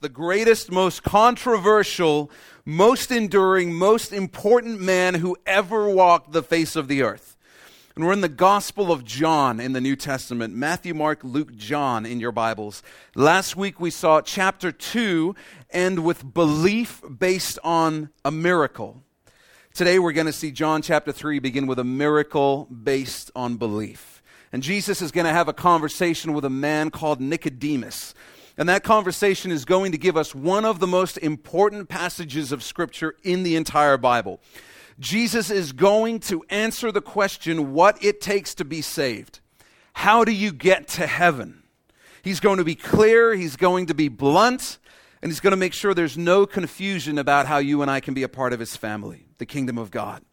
the greatest, most controversial, most enduring, most important man who ever walked the face of the earth. And we're in the Gospel of John in the New Testament Matthew, Mark, Luke, John in your Bibles. Last week we saw chapter 2 end with belief based on a miracle. Today we're going to see John chapter 3 begin with a miracle based on belief. And Jesus is going to have a conversation with a man called Nicodemus. And that conversation is going to give us one of the most important passages of Scripture in the entire Bible. Jesus is going to answer the question what it takes to be saved. How do you get to heaven? He's going to be clear, he's going to be blunt, and he's going to make sure there's no confusion about how you and I can be a part of his family, the kingdom of God.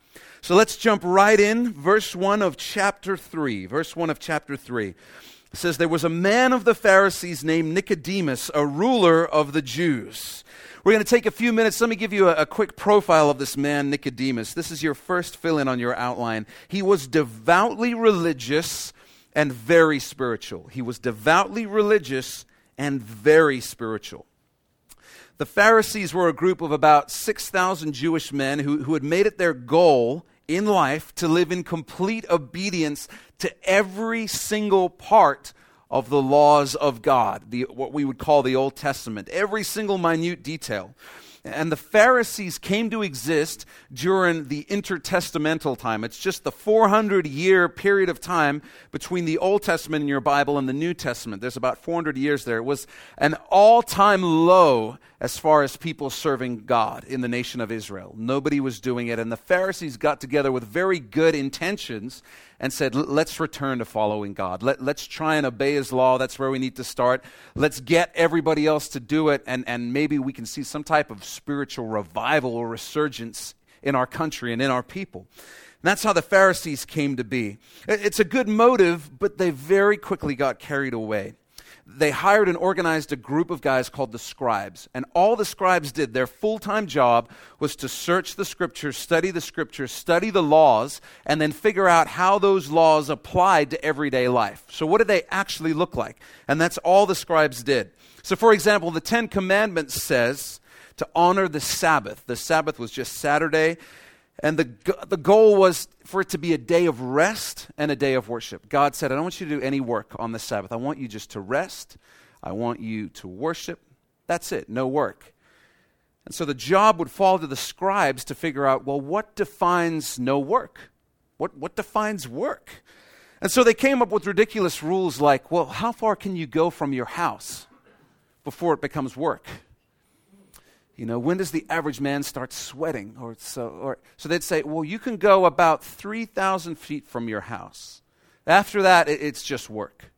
So let's jump right in. Verse 1 of chapter 3. Verse 1 of chapter 3. Says, There was a man of the Pharisees named Nicodemus, a ruler of the Jews. We're going to take a few minutes. Let me give you a, a quick profile of this man, Nicodemus. This is your first fill in on your outline. He was devoutly religious and very spiritual. He was devoutly religious and very spiritual. The Pharisees were a group of about 6,000 Jewish men who, who had made it their goal in life to live in complete obedience to every single part of the laws of God, the, what we would call the Old Testament, every single minute detail. And the Pharisees came to exist during the intertestamental time. It's just the 400 year period of time between the Old Testament in your Bible and the New Testament. There's about 400 years there. It was an all time low as far as people serving God in the nation of Israel. Nobody was doing it. And the Pharisees got together with very good intentions and said, let's return to following God. Let, let's try and obey His law. That's where we need to start. Let's get everybody else to do it, and, and maybe we can see some type of spiritual revival or resurgence in our country and in our people. And that's how the Pharisees came to be. It's a good motive, but they very quickly got carried away they hired and organized a group of guys called the scribes. And all the scribes did, their full time job was to search the scriptures, study the scriptures, study the laws, and then figure out how those laws applied to everyday life. So, what did they actually look like? And that's all the scribes did. So, for example, the Ten Commandments says to honor the Sabbath. The Sabbath was just Saturday and the, the goal was for it to be a day of rest and a day of worship. God said, I don't want you to do any work on the Sabbath. I want you just to rest. I want you to worship. That's it, no work. And so the job would fall to the scribes to figure out well, what defines no work? What, what defines work? And so they came up with ridiculous rules like, well, how far can you go from your house before it becomes work? You know, when does the average man start sweating? Or so, or, so they'd say, well, you can go about 3,000 feet from your house. After that, it, it's just work.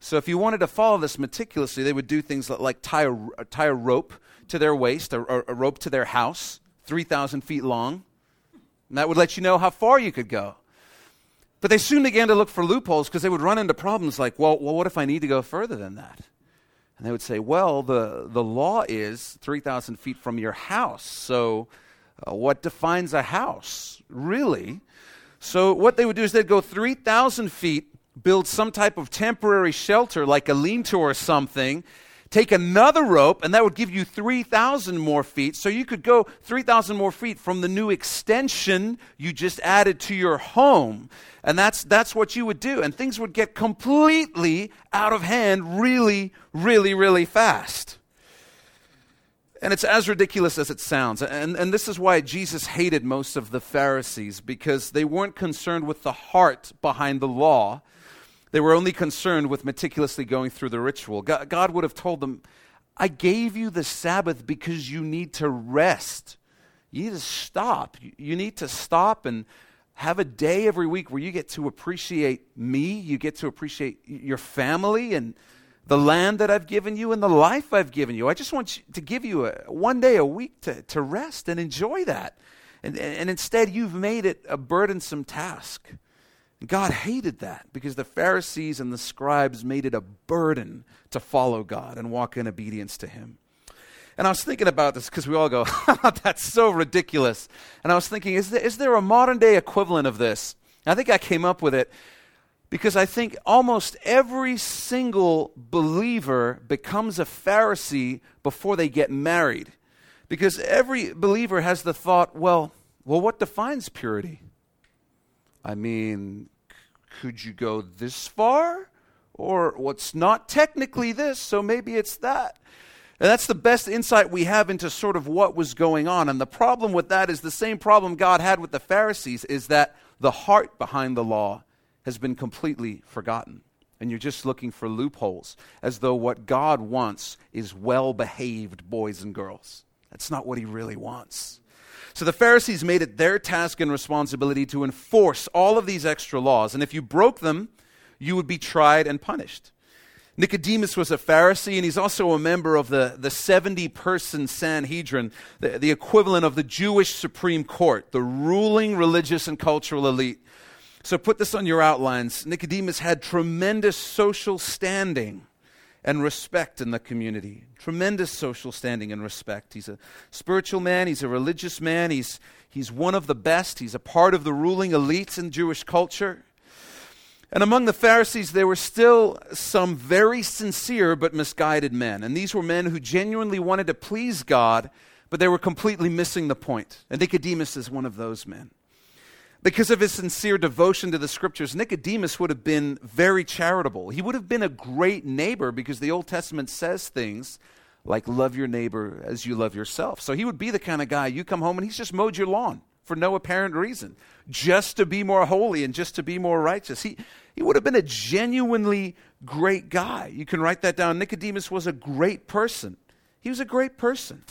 So if you wanted to follow this meticulously, they would do things like tie a, tie a rope to their waist, or a rope to their house, 3,000 feet long. And that would let you know how far you could go. But they soon began to look for loopholes because they would run into problems like, well, well, what if I need to go further than that? And they would say, well, the, the law is 3,000 feet from your house. So, uh, what defines a house, really? So, what they would do is they'd go 3,000 feet, build some type of temporary shelter, like a lean to or something, take another rope, and that would give you 3,000 more feet. So, you could go 3,000 more feet from the new extension you just added to your home. And that's, that's what you would do. And things would get completely out of hand really, really, really fast. And it's as ridiculous as it sounds. And, and this is why Jesus hated most of the Pharisees, because they weren't concerned with the heart behind the law. They were only concerned with meticulously going through the ritual. God, would have told them, I gave you the Sabbath because you need to rest. You need to stop. You need to stop and have a day every week where you get to appreciate me, you get to appreciate your family and the land that I've given you and the life I've given you. I just want to give you a, one day a week to, to rest and enjoy that. And, and instead, you've made it a burdensome task. God hated that because the Pharisees and the scribes made it a burden to follow God and walk in obedience to Him. And I was thinking about this because we all go, that's so ridiculous. And I was thinking, is there, is there a modern day equivalent of this? And I think I came up with it Because I think almost every single believer becomes a Pharisee before they get married. Because every believer has the thought, well, well, what defines purity? I mean, could you go this far? Or what's not technically this, so maybe it's that. And that's the best insight we have into sort of what was going on. And the problem with that is the same problem God had with the Pharisees is that the heart behind the law has been completely forgotten. And you're just looking for loopholes, as though what God wants is well behaved boys and girls. That's not what He really wants. So the Pharisees made it their task and responsibility to enforce all of these extra laws. And if you broke them, you would be tried and punished. Nicodemus was a Pharisee, and he's also a member of the, the 70 person Sanhedrin, the, the equivalent of the Jewish Supreme Court, the ruling religious and cultural elite. So put this on your outlines. Nicodemus had tremendous social standing and respect in the community. Tremendous social standing and respect. He's a spiritual man, he's a religious man, he's, he's one of the best, he's a part of the ruling elites in Jewish culture. And among the Pharisees, there were still some very sincere but misguided men. And these were men who genuinely wanted to please God, but they were completely missing the point. And Nicodemus is one of those men. Because of his sincere devotion to the scriptures, Nicodemus would have been very charitable. He would have been a great neighbor because the Old Testament says things like, love your neighbor as you love yourself. So he would be the kind of guy you come home and he's just mowed your lawn for no apparent reason, just to be more holy and just to be more righteous. He, he would have been a genuinely great guy. You can write that down. Nicodemus was a great person. He was a great person.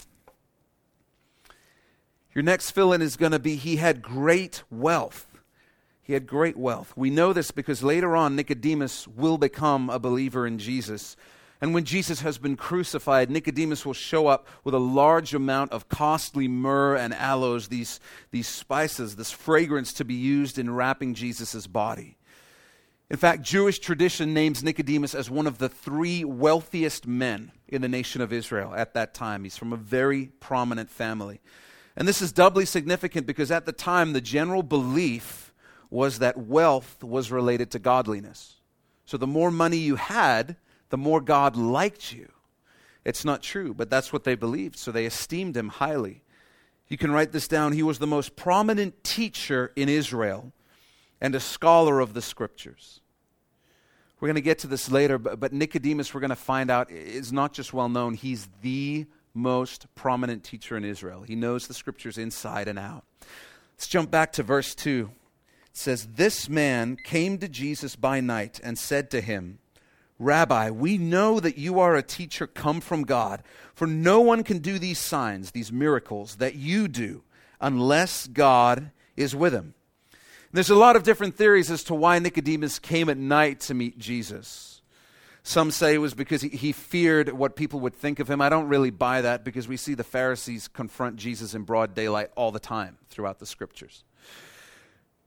Your next fill in is going to be he had great wealth. He had great wealth. We know this because later on, Nicodemus will become a believer in Jesus. And when Jesus has been crucified, Nicodemus will show up with a large amount of costly myrrh and aloes, these, these spices, this fragrance to be used in wrapping Jesus' body. In fact, Jewish tradition names Nicodemus as one of the three wealthiest men in the nation of Israel at that time. He's from a very prominent family. And this is doubly significant because at the time, the general belief was that wealth was related to godliness. So the more money you had, the more God liked you. It's not true, but that's what they believed. So they esteemed him highly. You can write this down. He was the most prominent teacher in Israel and a scholar of the scriptures. We're going to get to this later, but, Nicodemus, we're going to find out, is not just well known, he's the most prominent teacher in Israel. He knows the scriptures inside and out. Let's jump back to verse 2. It says, This man came to Jesus by night and said to him, Rabbi, we know that you are a teacher come from God, for no one can do these signs, these miracles that you do, unless God is with him. There's a lot of different theories as to why Nicodemus came at night to meet Jesus. Some say it was because he, he, feared what people would think of him. I don't really buy that because we see the Pharisees confront Jesus in broad daylight all the time throughout the scriptures.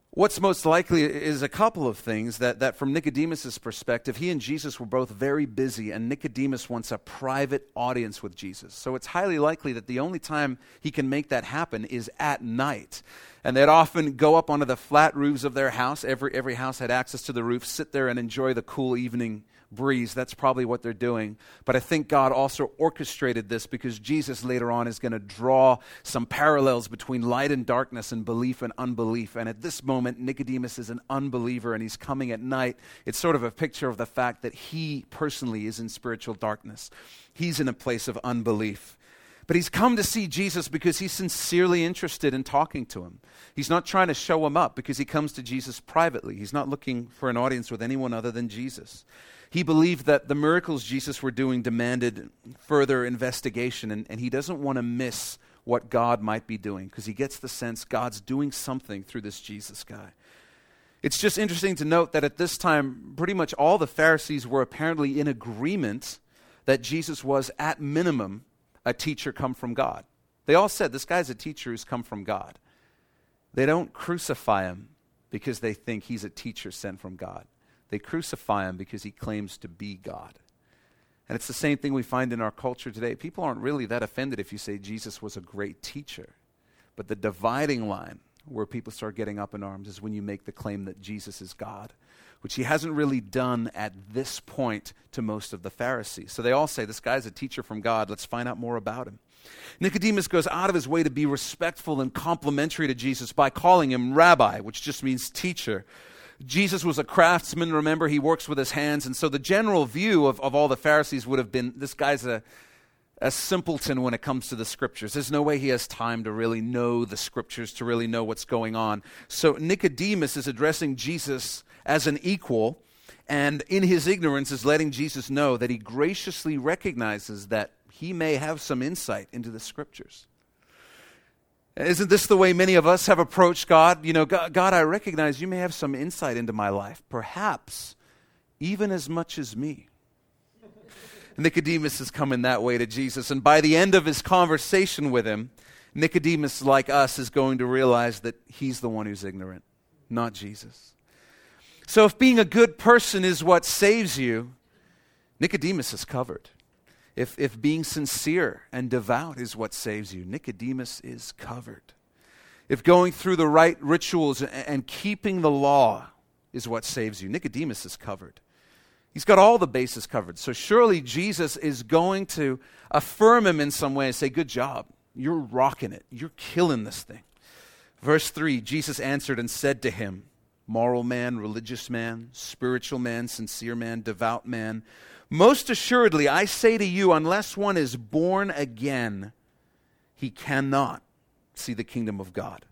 What's most likely is a couple of things that, that from Nicodemus' perspective, he and Jesus were both very busy, and Nicodemus wants a private audience with Jesus. So it's highly likely that the only time he can make that happen is at night. And they'd often go up onto the flat roofs of their house. Every, every house had access to the roof, sit there and enjoy the cool evening breeze. That's probably what they're doing. But I think God also orchestrated this because Jesus later on is going to draw some parallels between light and darkness and belief and unbelief. And at this moment, Nicodemus is an unbeliever and he's coming at night. It's sort of a picture of the fact that he personally is in spiritual darkness, he's in a place of unbelief. But he's come to see Jesus because he's sincerely interested in talking to him. He's not trying to show him up because he comes to Jesus privately. He's not looking for an audience with anyone other than Jesus. He believed that the miracles Jesus were doing demanded further investigation, and, and he doesn't want to miss what God might be doing because he gets the sense God's doing something through this Jesus guy. It's just interesting to note that at this time, pretty much all the Pharisees were apparently in agreement that Jesus was, at minimum, a teacher come from God. They all said, This guy's a teacher who's come from God. They don't crucify him because they think he's a teacher sent from God. They crucify him because he claims to be God. And it's the same thing we find in our culture today. People aren't really that offended if you say Jesus was a great teacher. But the dividing line where people start getting up in arms is when you make the claim that Jesus is God. which he hasn't really done at this point to most of the Pharisees. So they all say, This guy's a teacher from God. Let's find out more about him. Nicodemus goes out of his way to be respectful and complimentary to Jesus by calling him rabbi, which just means teacher. Jesus was a craftsman, remember, he works with his hands. And so the general view of, of all the Pharisees would have been this guy's a, a simpleton when it comes to the scriptures. There's no way he has time to really know the scriptures, to really know what's going on. So Nicodemus is addressing Jesus as an equal, and in his ignorance is letting Jesus know that he graciously recognizes that he may have some insight into the scriptures. Isn't this the way many of us have approached God? You know, God, God, I recognize you may have some insight into my life, perhaps even as much as me. Nicodemus is coming that way to Jesus, and by the end of his conversation with him, Nicodemus, like us, is going to realize that he's the one who's ignorant, not Jesus. So, if being a good person is what saves you, Nicodemus is covered. If, if being sincere and devout is what saves you, Nicodemus is covered. If going through the right rituals and, keeping the law is what saves you, Nicodemus is covered. He's got all the bases covered. So surely Jesus is going to affirm him in some way and say, Good job. You're rocking it. You're killing this thing. Verse 3 Jesus answered and said to him, Moral man, religious man, spiritual man, sincere man, devout man, most assuredly, I say to you, unless one is born again, he cannot see the kingdom of God.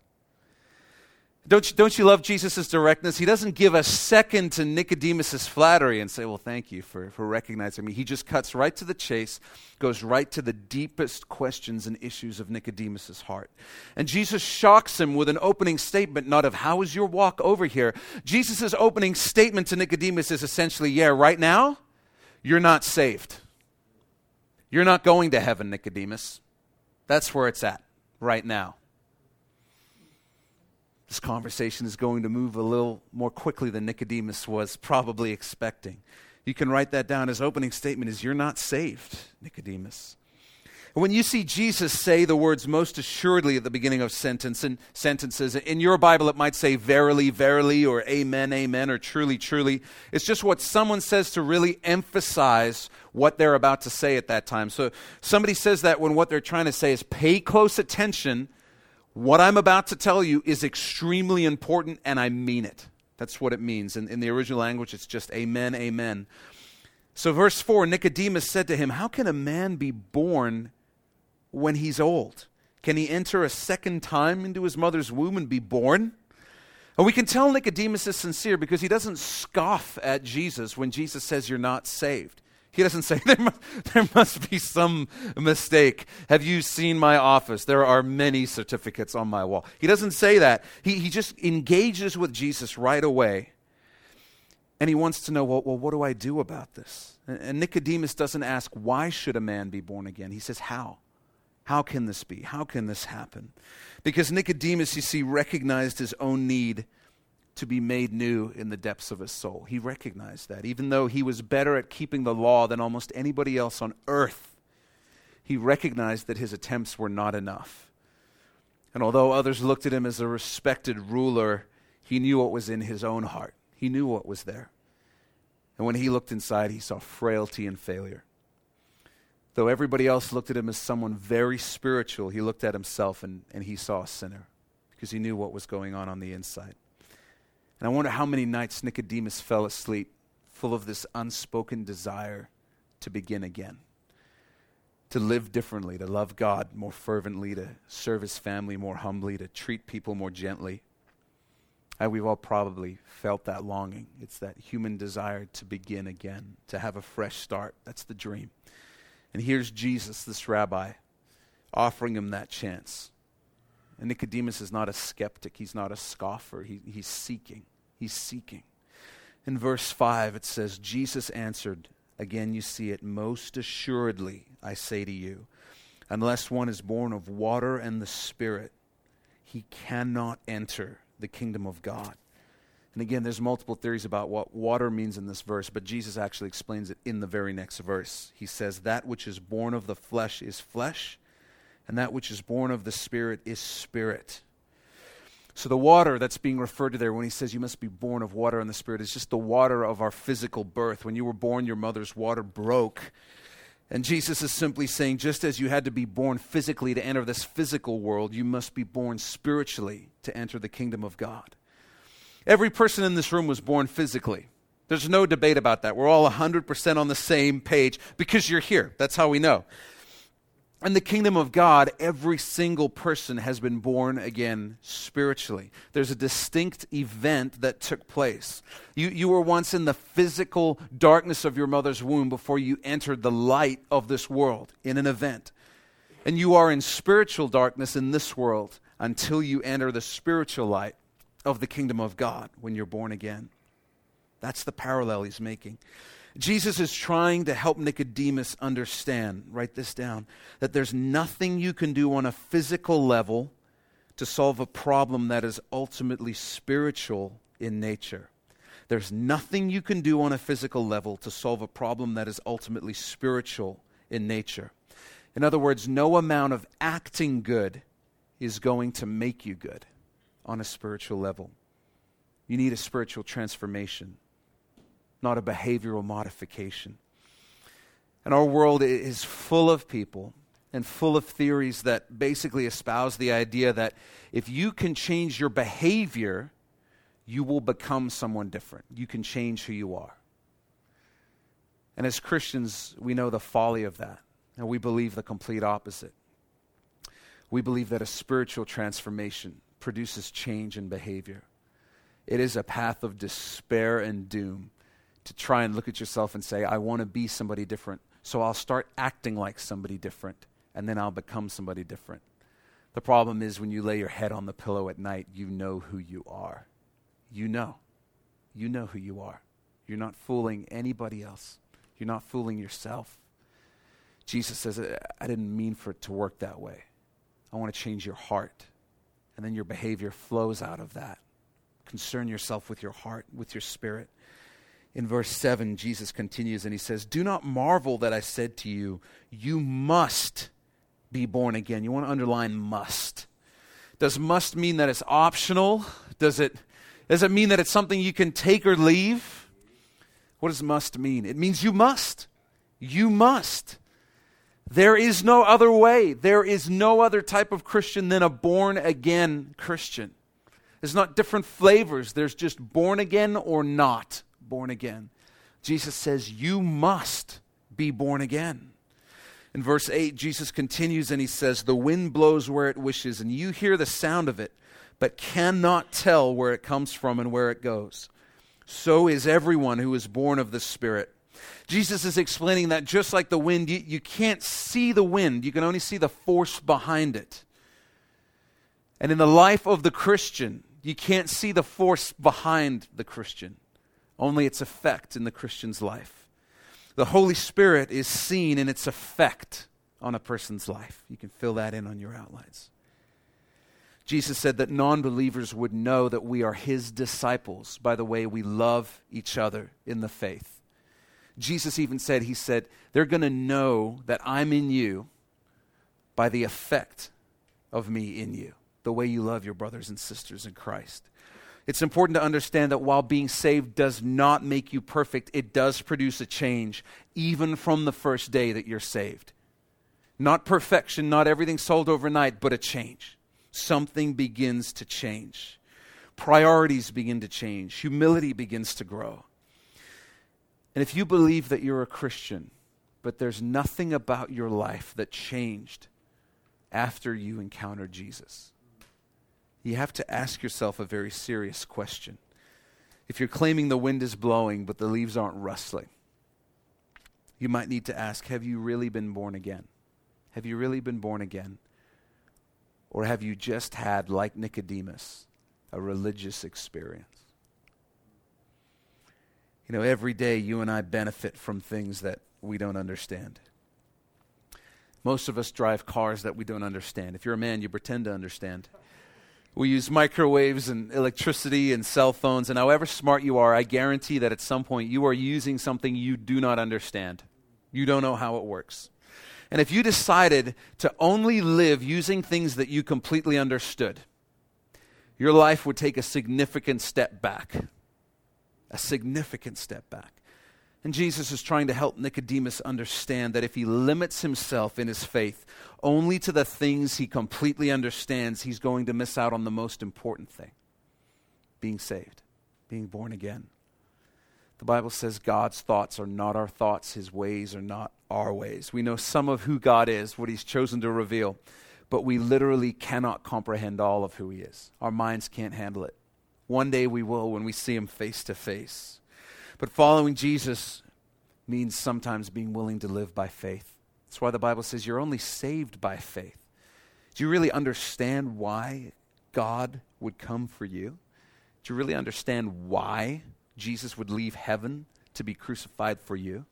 Don't you, don't you love Jesus' directness? He doesn't give a second to Nicodemus' flattery and say, Well, thank you for, for recognizing me. He just cuts right to the chase, goes right to the deepest questions and issues of Nicodemus' heart. And Jesus shocks him with an opening statement, not of how is your walk over here. Jesus' opening statement to Nicodemus is essentially, Yeah, right now, you're not saved. You're not going to heaven, Nicodemus. That's where it's at right now. This conversation is going to move a little more quickly than Nicodemus was probably expecting. You can write that down. His opening statement is You're not saved, Nicodemus. When you see Jesus say the words most assuredly at the beginning of sentence and sentences, in your Bible it might say verily, verily, or amen, amen, or truly, truly. It's just what someone says to really emphasize what they're about to say at that time. So somebody says that when what they're trying to say is pay close attention. What I'm about to tell you is extremely important and I mean it. That's what it means. In, in the original language, it's just amen, amen. So, verse 4 Nicodemus said to him, How can a man be born when he's old? Can he enter a second time into his mother's womb and be born? And we can tell Nicodemus is sincere because he doesn't scoff at Jesus when Jesus says you're not saved. He doesn't say, there must, there must be some mistake. Have you seen my office? There are many certificates on my wall. He doesn't say that. He, he just engages with Jesus right away. And he wants to know, well, well what do I do about this? And, and Nicodemus doesn't ask, why should a man be born again? He says, how? How can this be? How can this happen? Because Nicodemus, you see, recognized his own need to be made new in the depths of his soul. He recognized that. Even though he was better at keeping the law than almost anybody else on earth, he recognized that his attempts were not enough. And although others looked at him as a respected ruler, he knew what was in his own heart. He knew what was there. And when he looked inside, he saw frailty and failure. Though everybody else looked at him as someone very spiritual, he looked at himself and, and he saw a sinner because he knew what was going on on the inside. And I wonder how many nights Nicodemus fell asleep full of this unspoken desire to begin again, to live differently, to love God more fervently, to serve his family more humbly, to treat people more gently. And we've all probably felt that longing. It's that human desire to begin again, to have a fresh start. That's the dream. And here's Jesus, this rabbi, offering him that chance. And Nicodemus is not a skeptic, he's not a scoffer, he, he's seeking. He's seeking. In verse 5, it says, Jesus answered, again you see it, most assuredly, I say to you, unless one is born of water and the Spirit, he cannot enter the kingdom of God. And again, there's multiple theories about what water means in this verse, but Jesus actually explains it in the very next verse. He says, That which is born of the flesh is flesh, and that which is born of the Spirit is spirit. So, the water that's being referred to there when he says you must be born of water and the Spirit is just the water of our physical birth. When you were born, your mother's water broke. And Jesus is simply saying, just as you had to be born physically to enter this physical world, you must be born spiritually to enter the kingdom of God. Every person in this room was born physically. There's no debate about that. We're all 100% on the same page because you're here. That's how we know. In the kingdom of God, every single person has been born again spiritually. There's a distinct event that took place. You, you were once in the physical darkness of your mother's womb before you entered the light of this world in an event. And you are in spiritual darkness in this world until you enter the spiritual light of the kingdom of God when you're born again. That's the parallel he's making. Jesus is trying to help Nicodemus understand, write this down, that there's nothing you can do on a physical level to solve a problem that is ultimately spiritual in nature. There's nothing you can do on a physical level to solve a problem that is ultimately spiritual in nature. In other words, no amount of acting good is going to make you good on a spiritual level. You need a spiritual transformation not a behavioral modification. And our world is full of people and full of theories that basically espouse the idea that if you can change your behavior, you will become someone different. You can change who you are. And as Christians, we know the folly of that. And we believe the complete opposite. We believe that a spiritual transformation produces change in behavior. It is a path of despair and doom to try and look at yourself and say, I want to be somebody different. So I'll start acting like somebody different, and then I'll become somebody different. The problem is when you lay your head on the pillow at night, you know who you are. You know. You know who you are. You're not fooling anybody else, you're not fooling yourself. Jesus says, I didn't mean for it to work that way. I want to change your heart. And then your behavior flows out of that. Concern yourself with your heart, with your spirit in verse 7, Jesus continues and he says, Do not marvel that I said to you, you must be born again. You want to underline must. Does must mean that it's optional? Does it, does it mean that it's something you can take or leave? What does must mean? It means you must. You must. There is no other way. There is no other type of Christian than a born again Christian. There's not different flavors, there's just born again or not born again. Jesus says, You must be born again. In verse 8, Jesus continues and he says, The wind blows where it wishes, and you hear the sound of it, but cannot tell where it comes from and where it goes. So is everyone who is born of the Spirit. Jesus is explaining that just like the wind, you, you can't see the wind, you can only see the force behind it. And in the life of the Christian, you can't see the force behind the Christian only its effect in the Christian's life. The Holy Spirit is seen in its effect on a person's life. You can fill that in on your outlines. Jesus said that non believers would know that we are his disciples by the way we love each other in the faith. Jesus even said, He said, they're going to know that I'm in you by the effect of me in you, the way you love your brothers and sisters in Christ. It's important to understand that while being saved does not make you perfect, it does produce a change, even from the first day that you're saved. Not perfection, not everything solved overnight, but a change. Something begins to change. Priorities begin to change. Humility begins to grow. And if you believe that you're a Christian, but there's nothing about your life that changed after you encountered Jesus, you have to ask yourself a very serious question. If you're claiming the wind is blowing but the leaves aren't rustling, you might need to ask Have you really been born again? Have you really been born again? Or have you just had, like Nicodemus, a religious experience? You know, every day you and I benefit from things that we don't understand. Most of us drive cars that we don't understand. If you're a man, you pretend to understand. We use microwaves and electricity and cell phones, and however smart you are, I guarantee that at some point you are using something you do not understand. You don't know how it works. And if you decided to only live using things that you completely understood, your life would take a significant step back. A significant step back. And Jesus is trying to help Nicodemus understand that if he limits himself in his faith only to the things he completely understands, he's going to miss out on the most important thing being saved, being born again. The Bible says God's thoughts are not our thoughts, his ways are not our ways. We know some of who God is, what he's chosen to reveal, but we literally cannot comprehend all of who he is. Our minds can't handle it. One day we will when we see him face to face. But following Jesus means sometimes being willing to live by faith. That's why the Bible says you're only saved by faith. Do you really understand why God would come for you? Do you really understand why Jesus would leave heaven to be crucified for you?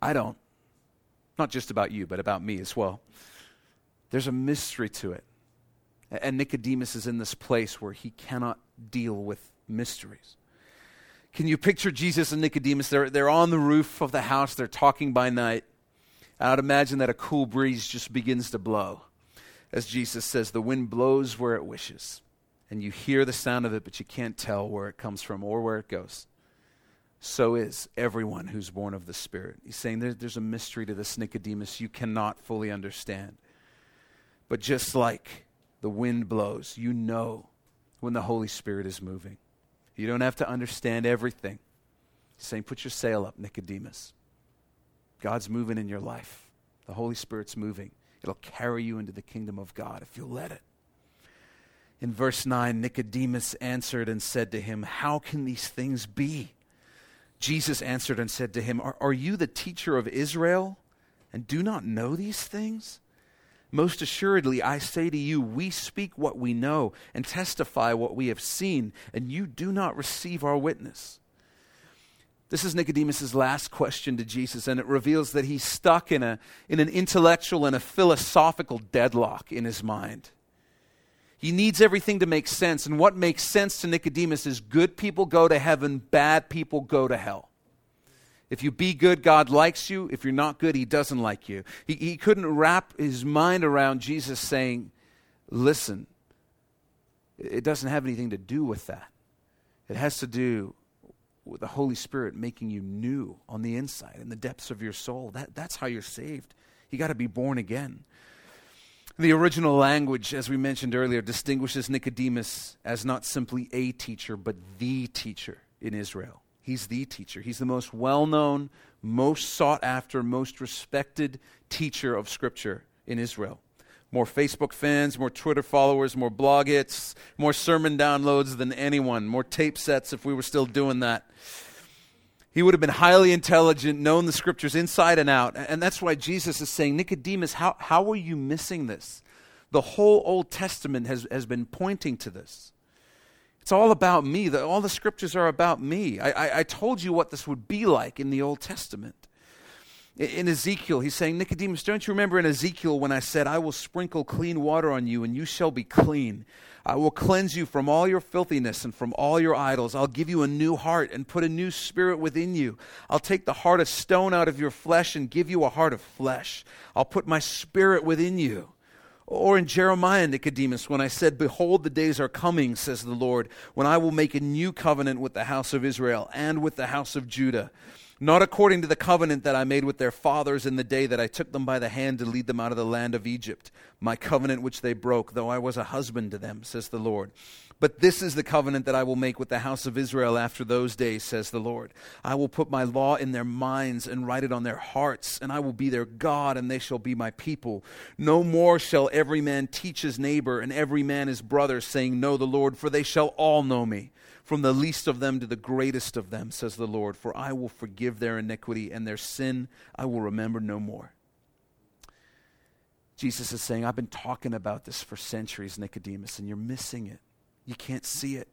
I don't. Not just about you, but about me as well. There's a mystery to it. And Nicodemus is in this place where he cannot deal with mysteries. Can you picture Jesus and Nicodemus? They're, they're on the roof of the house, they're talking by night. I'd imagine that a cool breeze just begins to blow. As Jesus says, the wind blows where it wishes and you hear the sound of it, but you can't tell where it comes from or where it goes. So is everyone who's born of the Spirit. He's saying there, there's a mystery to this Nicodemus you cannot fully understand. But just like the wind blows, you know when the Holy Spirit is moving. You don't have to understand everything. He's saying, put your sail up, Nicodemus. God's moving in your life. The Holy Spirit's moving. It'll carry you into the kingdom of God if you'll let it. In verse 9, Nicodemus answered and said to him, How can these things be? Jesus answered and said to him, Are, are you the teacher of Israel and do not know these things? Most assuredly, I say to you, we speak what we know and testify what we have seen, and you do not receive our witness. This is Nicodemus' last question to Jesus, and it reveals that he's stuck in, a, in an intellectual and a philosophical deadlock in his mind. He needs everything to make sense. And what makes sense to Nicodemus is good people go to heaven, bad people go to hell. If you be good, God likes you. If you're not good, He doesn't like you. He, he couldn't wrap his mind around Jesus saying, Listen, it doesn't have anything to do with that. It has to do with the Holy Spirit making you new on the inside, in the depths of your soul. That, that's how you're saved. You got to be born again. The original language, as we mentioned earlier, distinguishes Nicodemus as not simply a teacher, but the teacher in Israel. He's the teacher. He's the most well known, most sought after, most respected teacher of Scripture in Israel. More Facebook fans, more Twitter followers, more blog hits, more sermon downloads than anyone, more tape sets if we were still doing that. He would have been highly intelligent, known the scriptures inside and out. And that's why Jesus is saying, Nicodemus, how, how are you missing this? The whole Old Testament has, has been pointing to this. It's all about me. The, all the scriptures are about me. I, I, I told you what this would be like in the Old Testament. In, in Ezekiel, he's saying, Nicodemus, don't you remember in Ezekiel when I said, I will sprinkle clean water on you and you shall be clean? I will cleanse you from all your filthiness and from all your idols. I'll give you a new heart and put a new spirit within you. I'll take the heart of stone out of your flesh and give you a heart of flesh. I'll put my spirit within you. Or in Jeremiah, Nicodemus, when I said, Behold, the days are coming, says the Lord, when I will make a new covenant with the house of Israel and with the house of Judah not according to the covenant that I made with their fathers in the day that I took them by the hand to lead them out of the land of Egypt, my covenant which they broke, though I was a husband to them, says the Lord. But this is the covenant that I will make with the house of Israel after those days, says the Lord. I will put my law in their minds and write it on their hearts, and I will be their God, and they shall be my people. No more shall every man teach his neighbor and every man his brother, saying, Know the Lord, for they shall all know me from the least of them to the greatest of them, says the Lord, for I will forgive their iniquity and their sin I will remember no more. Jesus is saying, I've been talking about this for centuries, Nicodemus, and you're missing it. You can't see it.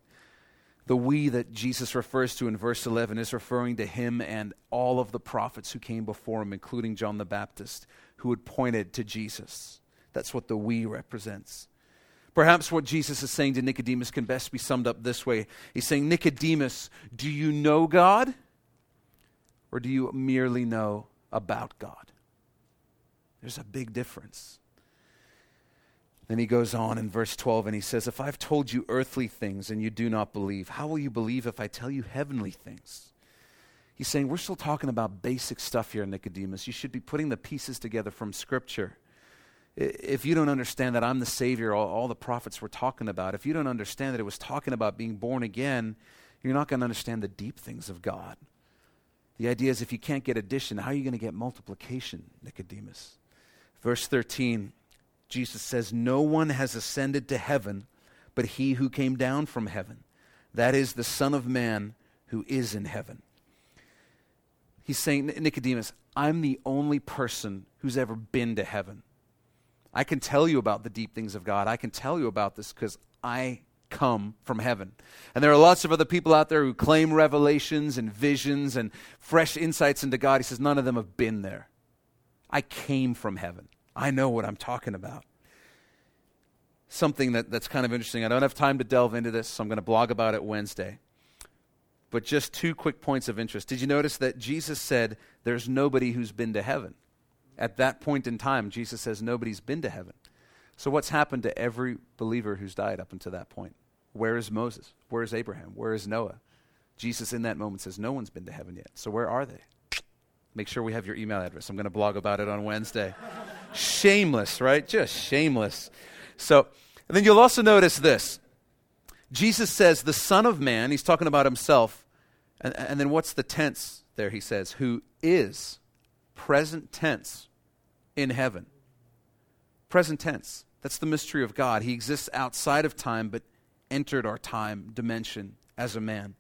The we that Jesus refers to in verse 11 is referring to him and all of the prophets who came before him, including John the Baptist, who had pointed to Jesus. That's what the we represents. Perhaps what Jesus is saying to Nicodemus can best be summed up this way He's saying, Nicodemus, do you know God? Or do you merely know about God? There's a big difference. Then he goes on in verse 12 and he says, If I've told you earthly things and you do not believe, how will you believe if I tell you heavenly things? He's saying, We're still talking about basic stuff here, Nicodemus. You should be putting the pieces together from Scripture. If you don't understand that I'm the Savior, all, all the prophets were talking about, if you don't understand that it was talking about being born again, you're not going to understand the deep things of God. The idea is if you can't get addition, how are you going to get multiplication, Nicodemus? Verse 13, Jesus says, No one has ascended to heaven but he who came down from heaven. That is the Son of Man who is in heaven. He's saying, Nicodemus, I'm the only person who's ever been to heaven. I can tell you about the deep things of God. I can tell you about this because I come from heaven. And there are lots of other people out there who claim revelations and visions and fresh insights into God. He says, none of them have been there. I came from heaven. I know what I'm talking about. Something that, that's kind of interesting. I don't have time to delve into this, so I'm going to blog about it Wednesday. But just two quick points of interest. Did you notice that Jesus said, There's nobody who's been to heaven? At that point in time, Jesus says, Nobody's been to heaven. So, what's happened to every believer who's died up until that point? Where is Moses? Where is Abraham? Where is Noah? Jesus, in that moment, says, No one's been to heaven yet. So, where are they? Make sure we have your email address. I'm going to blog about it on Wednesday. Shameless, right? Just shameless. So, and then you'll also notice this. Jesus says, the Son of Man, he's talking about himself. And, and then what's the tense there? He says, who is present tense in heaven. Present tense. That's the mystery of God. He exists outside of time, but entered our time dimension as a man.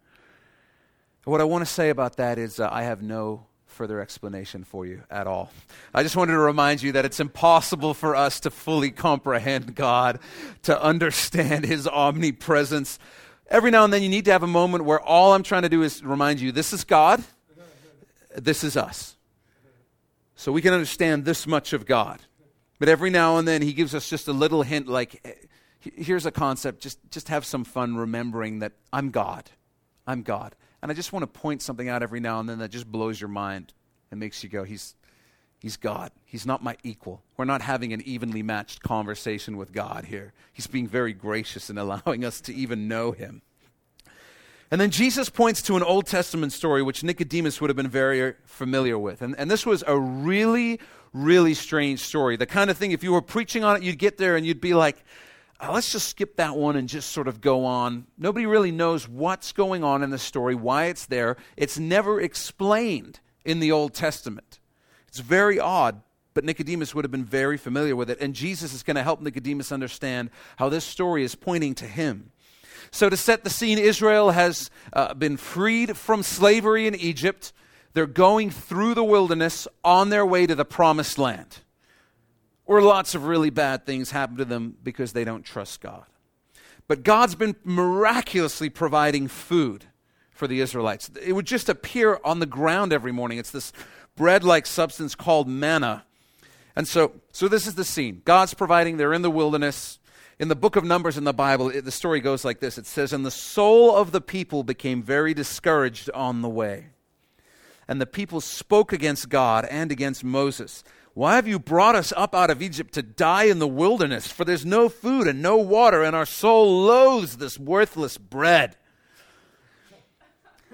What I want to say about that is uh, I have no further explanation for you at all. I just wanted to remind you that it's impossible for us to fully comprehend God, to understand His omnipresence. Every now and then you need to have a moment where all I'm trying to do is remind you this is God, this is us. So we can understand this much of God. But every now and then He gives us just a little hint like, here's a concept, just, just have some fun remembering that I'm God. I'm God. And I just want to point something out every now and then that just blows your mind and makes you go, He's, he's God. He's not my equal. We're not having an evenly matched conversation with God here. He's being very gracious in allowing us to even know Him. And then Jesus points to an Old Testament story which Nicodemus would have been very familiar with. And, and this was a really, really strange story. The kind of thing, if you were preaching on it, you'd get there and you'd be like, uh, let's just skip that one and just sort of go on. Nobody really knows what's going on in the story, why it's there. It's never explained in the Old Testament. It's very odd, but Nicodemus would have been very familiar with it. And Jesus is going to help Nicodemus understand how this story is pointing to him. So, to set the scene, Israel has uh, been freed from slavery in Egypt. They're going through the wilderness on their way to the promised land or lots of really bad things happen to them because they don't trust God. But God's been miraculously providing food for the Israelites. It would just appear on the ground every morning. It's this bread like substance called manna. And so, so this is the scene. God's providing, they're in the wilderness. In the book of Numbers in the Bible, it, the story goes like this It says, And the soul of the people became very discouraged on the way. And the people spoke against God and against Moses. Why have you brought us up out of Egypt to die in the wilderness? For there's no food and no water, and our soul loathes this worthless bread.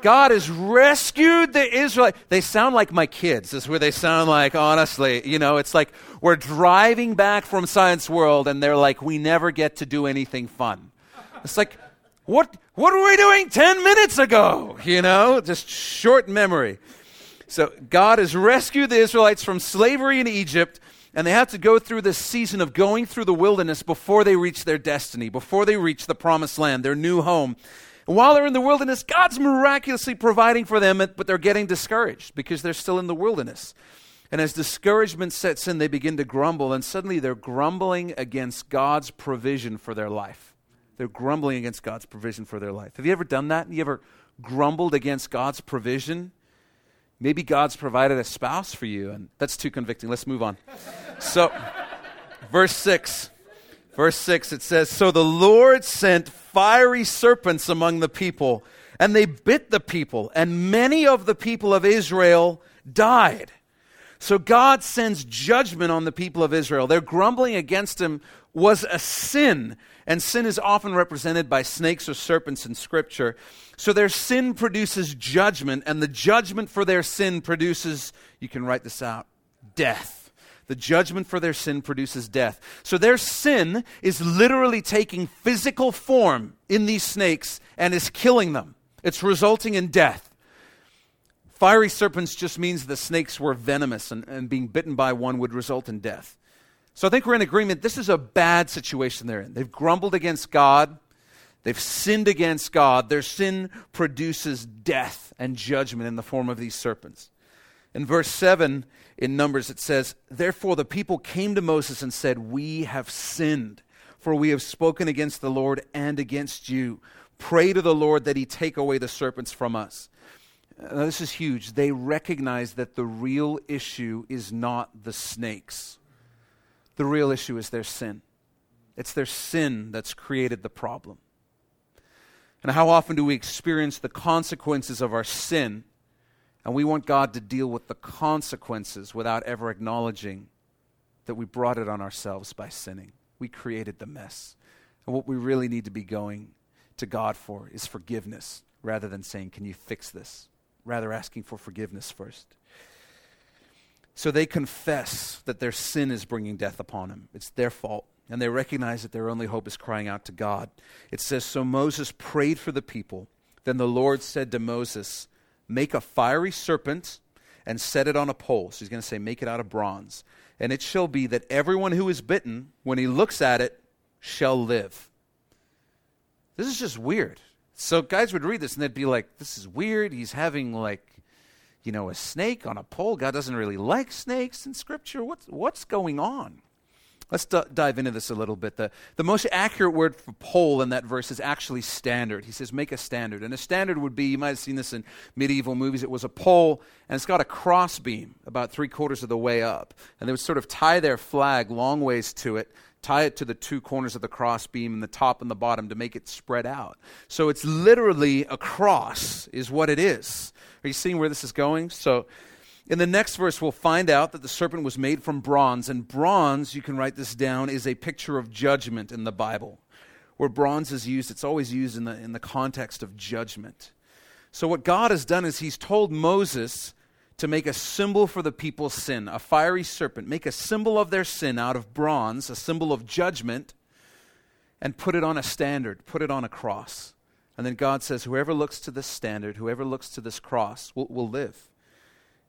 God has rescued the Israelites. They sound like my kids. This is where they sound like, honestly. You know, it's like we're driving back from Science World, and they're like, we never get to do anything fun. It's like, what, what were we doing 10 minutes ago? You know, just short memory. So God has rescued the Israelites from slavery in Egypt, and they have to go through this season of going through the wilderness before they reach their destiny, before they reach the promised land, their new home. And while they're in the wilderness, God's miraculously providing for them, but they're getting discouraged because they're still in the wilderness. And as discouragement sets in, they begin to grumble, and suddenly they're grumbling against God's provision for their life. They're grumbling against God's provision for their life. Have you ever done that? Have you ever grumbled against God's provision? Maybe God's provided a spouse for you, and that's too convicting. Let's move on. So, verse 6. Verse 6, it says So the Lord sent fiery serpents among the people, and they bit the people, and many of the people of Israel died. So God sends judgment on the people of Israel. Their grumbling against him was a sin, and sin is often represented by snakes or serpents in Scripture. So their sin produces judgment, and the judgment for their sin produces, you can write this out, death. The judgment for their sin produces death. So their sin is literally taking physical form in these snakes and is killing them. It's resulting in death. Fiery serpents just means the snakes were venomous, and, and being bitten by one would result in death. So I think we're in agreement. This is a bad situation they're in. They've grumbled against God, they've sinned against God. Their sin produces death and judgment in the form of these serpents. In verse 7 in Numbers, it says, Therefore the people came to Moses and said, We have sinned, for we have spoken against the Lord and against you. Pray to the Lord that he take away the serpents from us. Now, this is huge. They recognize that the real issue is not the snakes, the real issue is their sin. It's their sin that's created the problem. And how often do we experience the consequences of our sin? And we want God to deal with the consequences without ever acknowledging that we brought it on ourselves by sinning. We created the mess. And what we really need to be going to God for is forgiveness rather than saying, Can you fix this? Rather asking for forgiveness first. So they confess that their sin is bringing death upon them. It's their fault. And they recognize that their only hope is crying out to God. It says So Moses prayed for the people. Then the Lord said to Moses, Make a fiery serpent and set it on a pole. So he's going to say, Make it out of bronze. And it shall be that everyone who is bitten, when he looks at it, shall live. This is just weird. So guys would read this and they'd be like, this is weird. He's having like, you know, a snake on a pole. God doesn't really like snakes in Scripture. What's, what's going on? Let's d- dive into this a little bit. The, the most accurate word for pole in that verse is actually standard. He says, make a standard. And a standard would be, you might have seen this in medieval movies, it was a pole and it's got a crossbeam about three quarters of the way up. And they would sort of tie their flag long ways to it tie it to the two corners of the cross beam and the top and the bottom to make it spread out. So it's literally a cross, is what it is. Are you seeing where this is going? So in the next verse, we'll find out that the serpent was made from bronze, and bronze, you can write this down, is a picture of judgment in the Bible. Where bronze is used, it's always used in the, in the context of judgment. So, what God has done is He's told Moses to make a symbol for the people's sin, a fiery serpent. Make a symbol of their sin out of bronze, a symbol of judgment, and put it on a standard, put it on a cross. And then God says, Whoever looks to this standard, whoever looks to this cross, will, will live.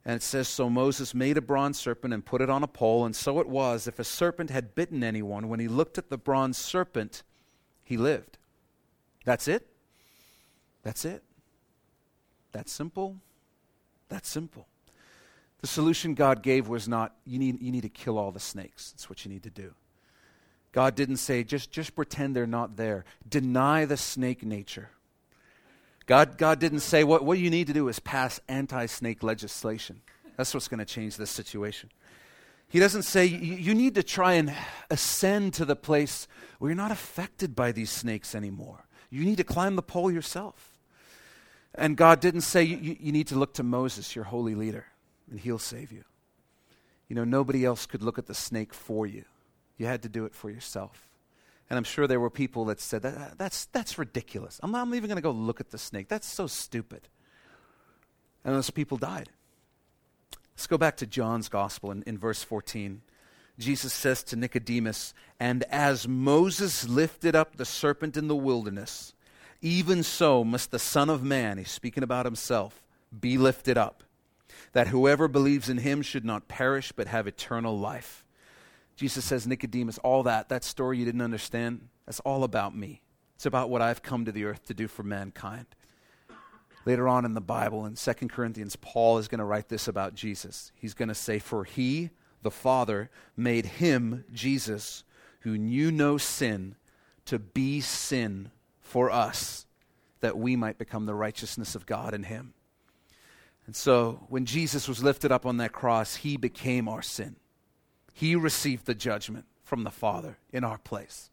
And it says, So Moses made a bronze serpent and put it on a pole. And so it was, if a serpent had bitten anyone, when he looked at the bronze serpent, he lived. That's it? That's it. That's simple. That's simple. The solution God gave was not, you need, you need to kill all the snakes. That's what you need to do. God didn't say, just, just pretend they're not there. Deny the snake nature. God, God didn't say, what, what you need to do is pass anti snake legislation. That's what's going to change this situation. He doesn't say, you, need to try and ascend to the place where you're not affected by these snakes anymore. You need to climb the pole yourself. And God didn't say, you, you need to look to Moses, your holy leader and He'll save you. You know, nobody else could look at the snake for you. You had to do it for yourself. And I'm sure there were people that said, that, that's, that's ridiculous. I'm not I'm even going to go look at the snake. That's so stupid. And those people died. Let's go back to John's gospel in, in verse 14. Jesus says to Nicodemus, And as Moses lifted up the serpent in the wilderness, even so must the Son of Man, he's speaking about himself, be lifted up that whoever believes in him should not perish but have eternal life. Jesus says, Nicodemus, all that, that story you didn't understand, that's all about me. It's about what I've come to the earth to do for mankind. Later on in the Bible, in 2 Corinthians, Paul is going to write this about Jesus. He's going to say, For he, the Father, made him, Jesus, who knew no sin, to be sin for us, that we might become the righteousness of God in him. And so when Jesus was lifted up on that cross, he became our sin. He received the judgment from the Father in our place.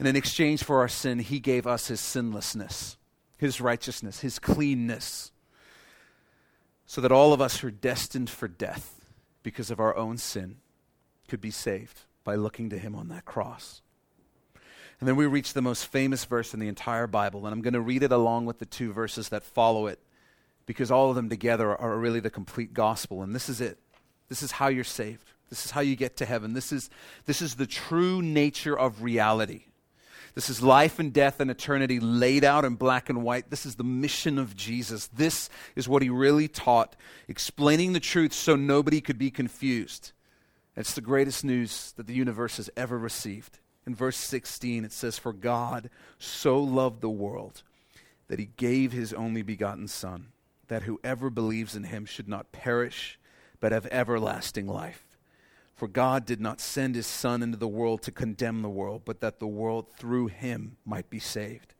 And in exchange for our sin, he gave us his sinlessness, his righteousness, his cleanness, so that all of us who are destined for death because of our own sin, could be saved by looking to him on that cross. And then we reach the most famous verse in the entire Bible, and I'm going to read it along with the two verses that follow it because all of them together are really the complete gospel. And this is it. This is how you're saved. This is how you get to heaven. This is, this is the true nature of reality. This is life and death and eternity laid out in black and white. This is the mission of Jesus. This is what he really taught, explaining the truth so nobody could be confused. It's the greatest news that the universe has ever received. In verse 16, it says, For God so loved the world that he gave his only begotten Son, that whoever believes in him should not perish, but have everlasting life. For God did not send his Son into the world to condemn the world, but that the world through him might be saved.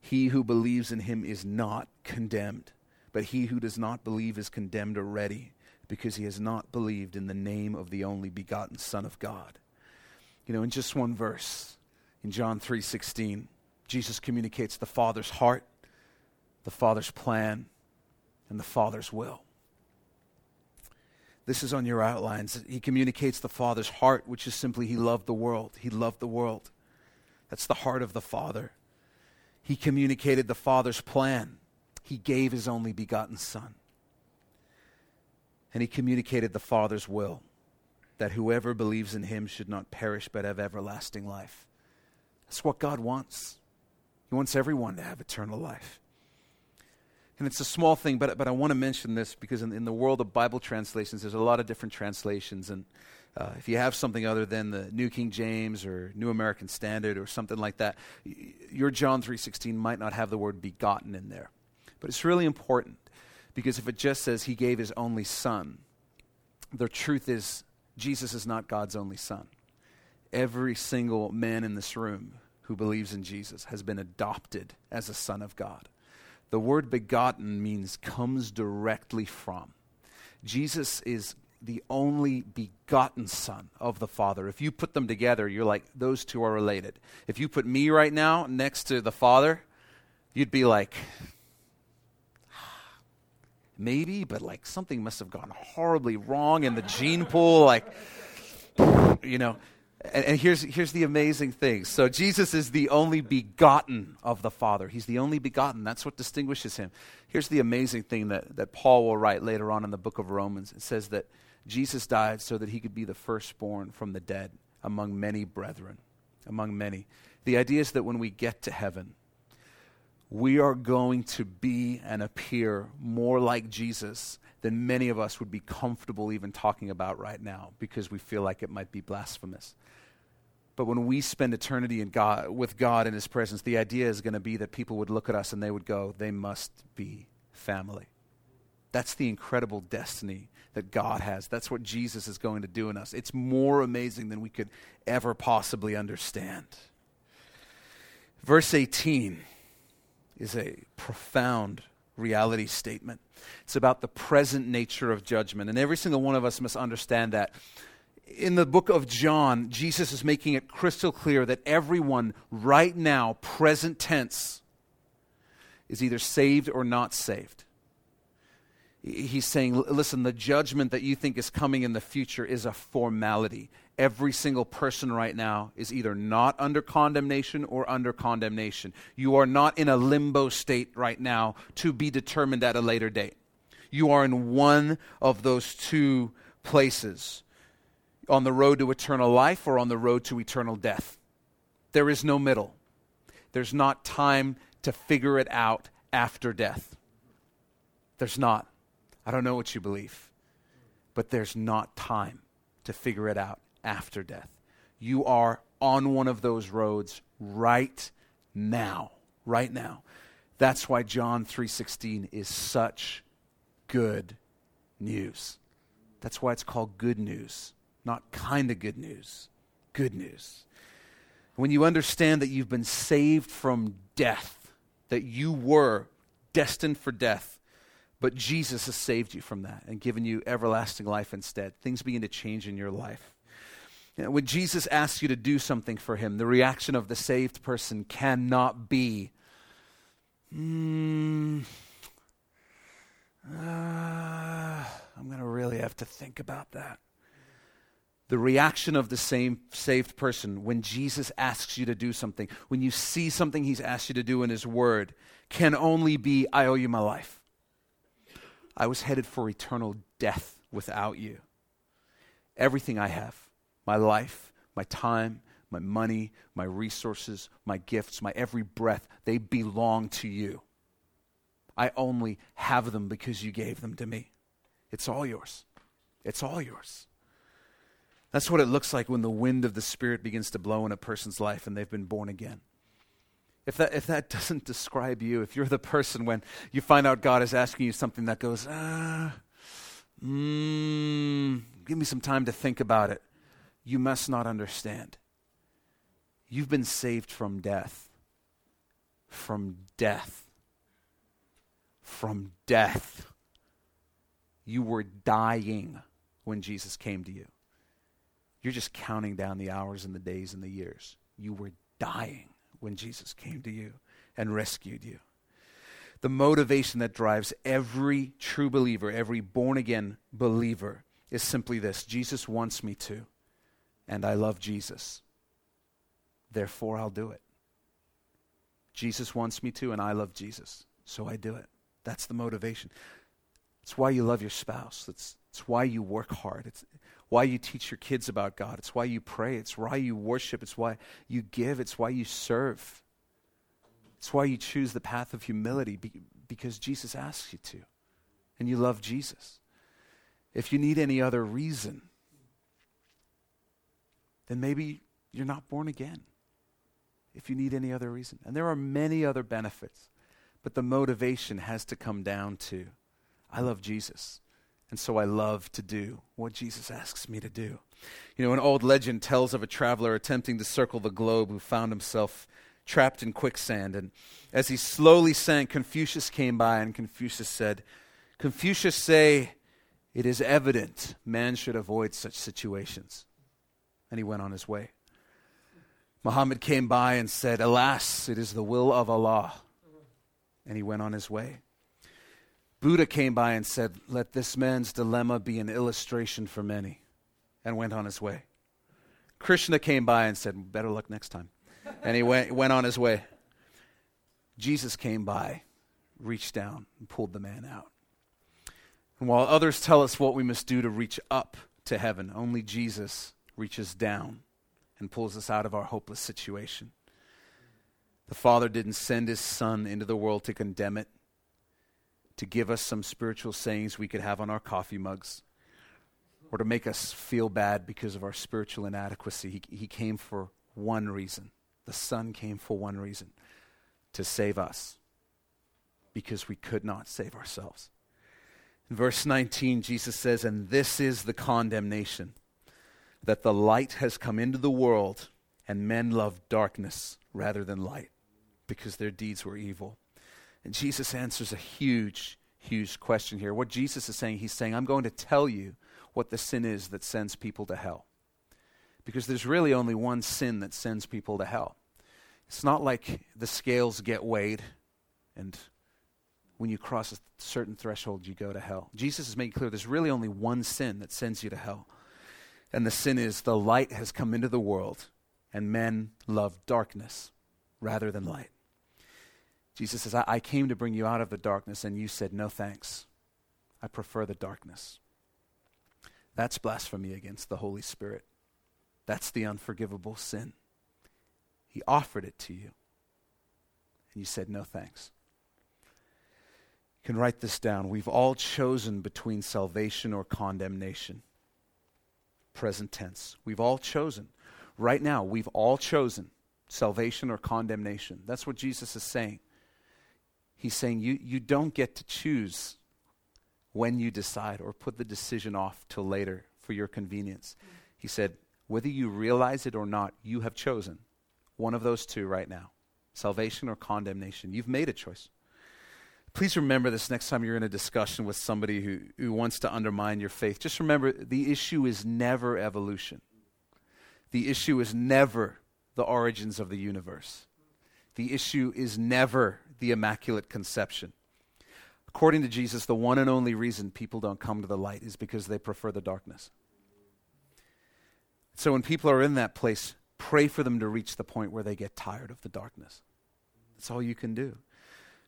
He who believes in him is not condemned, but he who does not believe is condemned already, because he has not believed in the name of the only begotten Son of God. You know, in just one verse, in John 3:16, Jesus communicates the Father's heart, the Father's plan, and the Father's will. This is on your outlines. He communicates the Father's heart, which is simply He loved the world. He loved the world. That's the heart of the Father. He communicated the Father's plan. He gave His only begotten Son. And He communicated the Father's will that whoever believes in Him should not perish but have everlasting life. That's what God wants. He wants everyone to have eternal life. And it's a small thing, but, but I want to mention this because in, in the world of Bible translations, there's a lot of different translations. And uh, if you have something other than the New King James or New American Standard or something like that, your John 3.16 might not have the word begotten in there. But it's really important because if it just says he gave his only son, the truth is Jesus is not God's only son. Every single man in this room who believes in Jesus has been adopted as a son of God. The word begotten means comes directly from. Jesus is the only begotten Son of the Father. If you put them together, you're like, those two are related. If you put me right now next to the Father, you'd be like, maybe, but like something must have gone horribly wrong in the gene pool. Like, you know, and, and, here's, here's the amazing thing. So, Jesus is the only begotten of the Father. He's the only begotten. That's what distinguishes him. Here's the amazing thing that, that Paul will write later on in the book of Romans. It says that Jesus died so that he could be the firstborn from the dead among many brethren. Among many. The idea is that when we get to heaven, we are going to be and appear more like Jesus than many of us would be comfortable even talking about right now because we feel like it might be blasphemous. But when we spend eternity in God, with God in His presence, the idea is going to be that people would look at us and they would go, they must be family. That's the incredible destiny that God has. That's what Jesus is going to do in us. It's more amazing than we could ever possibly understand. Verse 18 is a profound reality statement. It's about the present nature of judgment. And every single one of us must understand that in the book of John, Jesus is making it crystal clear that everyone right now, present tense, is either saved or not saved. He's saying, listen, the judgment that you think is coming in the future is a formality. Every single person right now is either not under condemnation or under condemnation. You are not in a limbo state right now to be determined at a later date. You are in one of those two places on the road to eternal life or on the road to eternal death. There is no middle. There's not time to figure it out after death. There's not. I don't know what you believe, but there's not time to figure it out after death. You are on one of those roads right now. Right now. That's why John 3:16 is such good news. That's why it's called good news. Not kind of good news, good news. When you understand that you've been saved from death, that you were destined for death, but Jesus has saved you from that and given you everlasting life instead, things begin to change in your life. You know, when Jesus asks you to do something for him, the reaction of the saved person cannot be, mm, uh, I'm going to really have to think about that. The reaction of the same saved person when Jesus asks you to do something, when you see something he's asked you to do in his word, can only be I owe you my life. I was headed for eternal death without you. Everything I have, my life, my time, my money, my resources, my gifts, my every breath, they belong to you. I only have them because you gave them to me. It's all yours. It's all yours. That's what it looks like when the wind of the Spirit begins to blow in a person's life and they've been born again. If that, if that doesn't describe you, if you're the person when you find out God is asking you something that goes, ah, mm, give me some time to think about it, you must not understand. You've been saved from death. From death. From death. You were dying when Jesus came to you. You're just counting down the hours and the days and the years. You were dying when Jesus came to you and rescued you. The motivation that drives every true believer, every born again believer, is simply this Jesus wants me to, and I love Jesus. Therefore, I'll do it. Jesus wants me to, and I love Jesus, so I do it. That's the motivation. It's why you love your spouse. It's, it's why you work hard. It's why you teach your kids about God. It's why you pray. It's why you worship. It's why you give. It's why you serve. It's why you choose the path of humility because Jesus asks you to, and you love Jesus. If you need any other reason, then maybe you're not born again if you need any other reason. And there are many other benefits, but the motivation has to come down to I love Jesus. And so I love to do what Jesus asks me to do. You know, an old legend tells of a traveler attempting to circle the globe who found himself trapped in quicksand. And as he slowly sank, Confucius came by, and Confucius said, Confucius say, it is evident man should avoid such situations. And he went on his way. Muhammad came by and said, Alas, it is the will of Allah. And he went on his way. Buddha came by and said, Let this man's dilemma be an illustration for many, and went on his way. Krishna came by and said, Better luck next time. And he went, went on his way. Jesus came by, reached down, and pulled the man out. And while others tell us what we must do to reach up to heaven, only Jesus reaches down and pulls us out of our hopeless situation. The Father didn't send His Son into the world to condemn it, to give us some spiritual sayings we could have on our coffee mugs, or to make us feel bad because of our spiritual inadequacy. He, he came for one reason. The Son came for one reason to save us because we could not save ourselves. In verse 19, Jesus says, And this is the condemnation that the light has come into the world, and men love darkness rather than light because their deeds were evil. And Jesus answers a huge, huge question here. What Jesus is saying, he's saying, I'm going to tell you what the sin is that sends people to hell. Because there's really only one sin that sends people to hell. It's not like the scales get weighed and when you cross a certain threshold, you go to hell. Jesus is making clear there's really only one sin that sends you to hell. And the sin is the light has come into the world, and men love darkness rather than light. Jesus says, I, I came to bring you out of the darkness, and you said, No thanks. I prefer the darkness. That's blasphemy against the Holy Spirit. That's the unforgivable sin. He offered it to you, and you said, No thanks. You can write this down. We've all chosen between salvation or condemnation present tense. We've all chosen. Right now, we've all chosen salvation or condemnation. That's what Jesus is saying. He's saying you, you don't get to choose when you decide or put the decision off till later for your convenience. He said, whether you realize it or not, you have chosen one of those two right now salvation or condemnation. You've made a choice. Please remember this next time you're in a discussion with somebody who, who wants to undermine your faith. Just remember the issue is never evolution, the issue is never the origins of the universe, the issue is never the Immaculate Conception. According to Jesus, the one and only reason people don't come to the light is because they prefer the darkness. So when people are in that place, pray for them to reach the point where they get tired of the darkness. That's all you can do.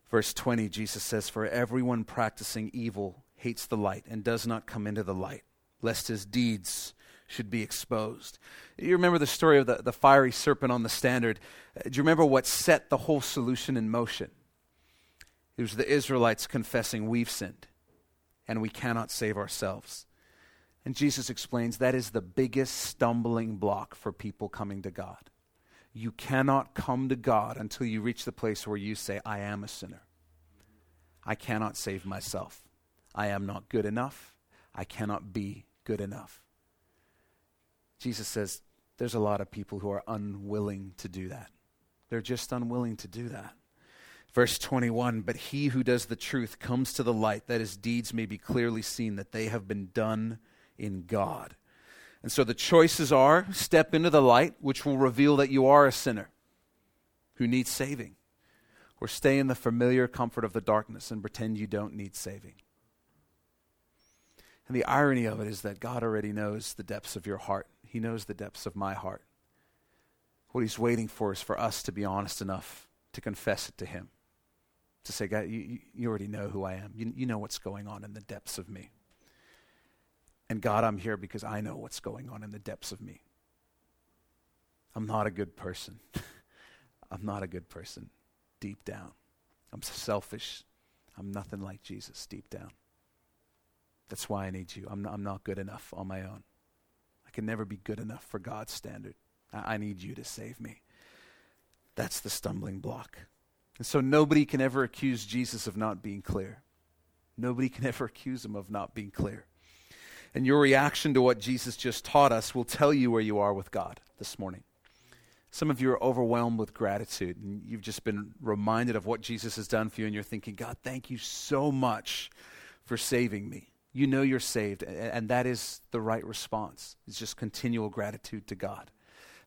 Verse 20, Jesus says, For everyone practicing evil hates the light and does not come into the light, lest his deeds should be exposed. You remember the story of the, the fiery serpent on the standard. Uh, do you remember what set the whole solution in motion? It was the Israelites confessing, We've sinned, and we cannot save ourselves. And Jesus explains that is the biggest stumbling block for people coming to God. You cannot come to God until you reach the place where you say, I am a sinner. I cannot save myself. I am not good enough. I cannot be good enough. Jesus says there's a lot of people who are unwilling to do that. They're just unwilling to do that. Verse 21 But he who does the truth comes to the light, that his deeds may be clearly seen, that they have been done in God. And so the choices are step into the light, which will reveal that you are a sinner who needs saving, or stay in the familiar comfort of the darkness and pretend you don't need saving. And the irony of it is that God already knows the depths of your heart. He knows the depths of my heart. What He's waiting for is for us to be honest enough to confess it to Him. To say, God, you, you already know who I am. You, you know what's going on in the depths of me. And God, I'm here because I know what's going on in the depths of me. I'm not a good person. I'm not a good person deep down. I'm selfish. I'm nothing like Jesus deep down. That's why I need you. I'm not, I'm not good enough on my own. I can never be good enough for God's standard. I, I need you to save me. That's the stumbling block. And so nobody can ever accuse Jesus of not being clear. Nobody can ever accuse him of not being clear. And your reaction to what Jesus just taught us will tell you where you are with God this morning. Some of you are overwhelmed with gratitude, and you've just been reminded of what Jesus has done for you, and you're thinking, God, thank you so much for saving me. You know you're saved, and that is the right response. It's just continual gratitude to God.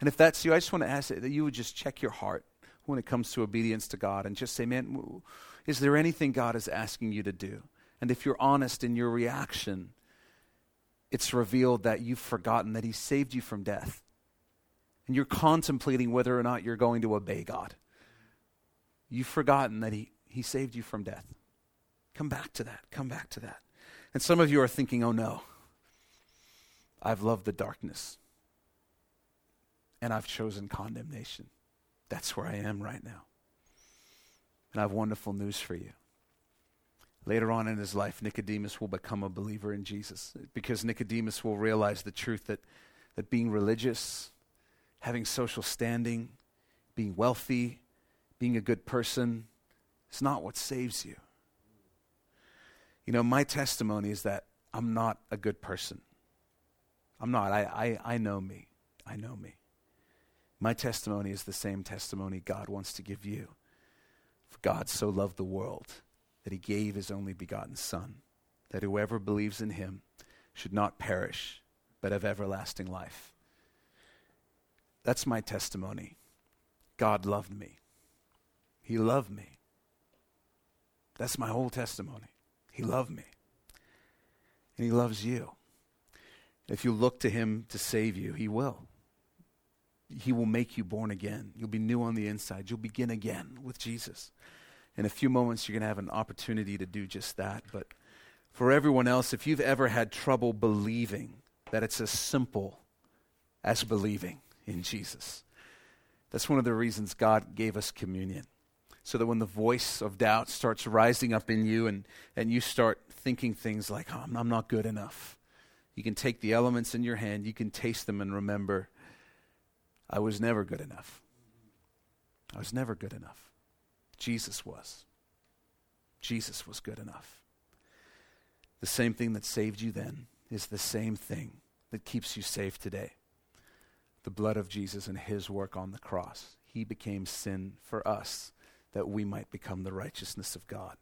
And if that's you, I just want to ask that you would just check your heart when it comes to obedience to God and just say, man, is there anything God is asking you to do? And if you're honest in your reaction, it's revealed that you've forgotten that He saved you from death. And you're contemplating whether or not you're going to obey God. You've forgotten that He, he saved you from death. Come back to that. Come back to that. And some of you are thinking, oh no, I've loved the darkness. And I've chosen condemnation. That's where I am right now. And I have wonderful news for you. Later on in his life, Nicodemus will become a believer in Jesus because Nicodemus will realize the truth that, that being religious, having social standing, being wealthy, being a good person is not what saves you. You know, my testimony is that I'm not a good person. I'm not. I, I, I know me. I know me. My testimony is the same testimony God wants to give you. For God so loved the world that he gave his only begotten Son, that whoever believes in him should not perish, but have everlasting life. That's my testimony. God loved me. He loved me. That's my whole testimony. He loved me. And He loves you. If you look to Him to save you, He will. He will make you born again. You'll be new on the inside. You'll begin again with Jesus in a few moments, you're going to have an opportunity to do just that. But for everyone else, if you've ever had trouble believing that it's as simple as believing in Jesus, that's one of the reasons God gave us communion. So that when the voice of doubt starts rising up in you and, and you start thinking things like, oh, I'm not good enough, you can take the elements in your hand, you can taste them and remember, I was never good enough. I was never good enough. Jesus was. Jesus was good enough. The same thing that saved you then is the same thing that keeps you safe today. The blood of Jesus and his work on the cross. He became sin for us that we might become the righteousness of God.